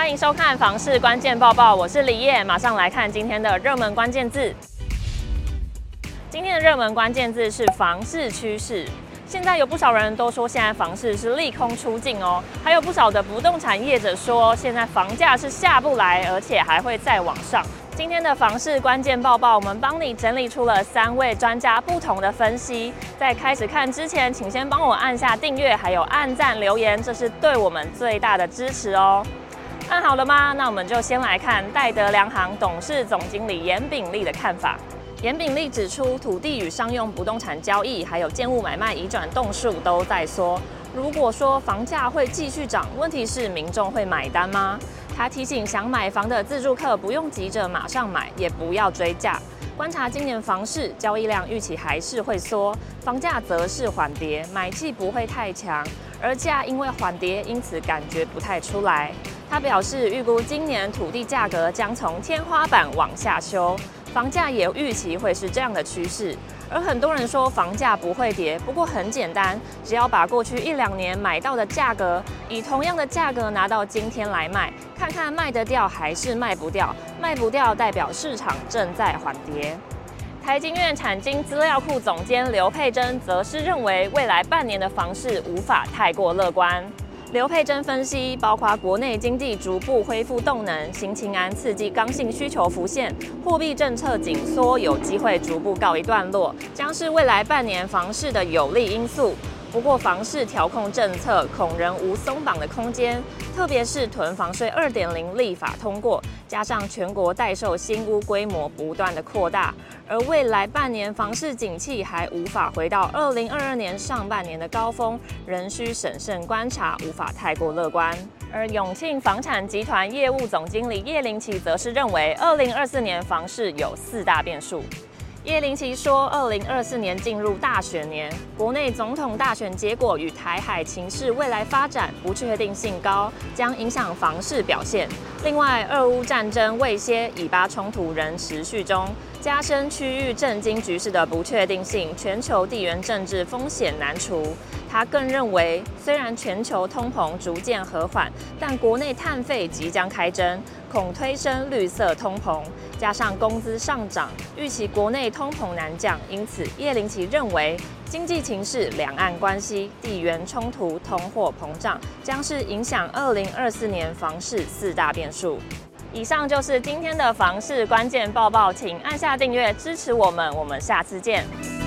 欢迎收看《房市关键报报》，我是李叶，马上来看今天的热门关键字。今天的热门关键字是房市趋势。现在有不少人都说，现在房市是利空出尽哦，还有不少的不动产业者说，现在房价是下不来，而且还会再往上。今天的房市关键报报，我们帮你整理出了三位专家不同的分析。在开始看之前，请先帮我按下订阅，还有按赞留言，这是对我们最大的支持哦。看好了吗？那我们就先来看戴德梁行董事总经理严炳立的看法。严炳立指出，土地与商用不动产交易，还有建物买卖移转栋数都在缩。如果说房价会继续涨，问题是民众会买单吗？他提醒想买房的自住客不用急着马上买，也不要追价。观察今年房市交易量预期还是会缩，房价则是缓跌，买气不会太强，而价因为缓跌，因此感觉不太出来。他表示，预估今年土地价格将从天花板往下修。房价也预期会是这样的趋势，而很多人说房价不会跌，不过很简单，只要把过去一两年买到的价格，以同样的价格拿到今天来卖，看看卖得掉还是卖不掉，卖不掉代表市场正在缓跌。台经院产经资料库总监刘佩珍则是认为，未来半年的房市无法太过乐观。刘佩珍分析，包括国内经济逐步恢复动能、新青安刺激刚性需求浮现、货币政策紧缩有机会逐步告一段落，将是未来半年房市的有利因素。不过，房市调控政策恐仍无松绑的空间，特别是囤房税二点零立法通过，加上全国待售新屋规模不断的扩大，而未来半年房市景气还无法回到二零二二年上半年的高峰，仍需审慎观察，无法太过乐观。而永庆房产集团业务总经理叶林奇则是认为，二零二四年房市有四大变数。叶林奇说，二零二四年进入大选年，国内总统大选结果与台海情势未来发展不确定性高，将影响房市表现。另外，俄乌战争未歇，以巴冲突仍持续中，加深区域政经局势的不确定性，全球地缘政治风险难除。他更认为，虽然全球通膨逐渐和缓，但国内碳费即将开征，恐推升绿色通膨。加上工资上涨，预期国内通膨难降。因此，叶林奇认为，经济情势、两岸关系、地缘冲突、通货膨胀，将是影响二零二四年房市四大变数。以上就是今天的房市关键报报，请按下订阅支持我们，我们下次见。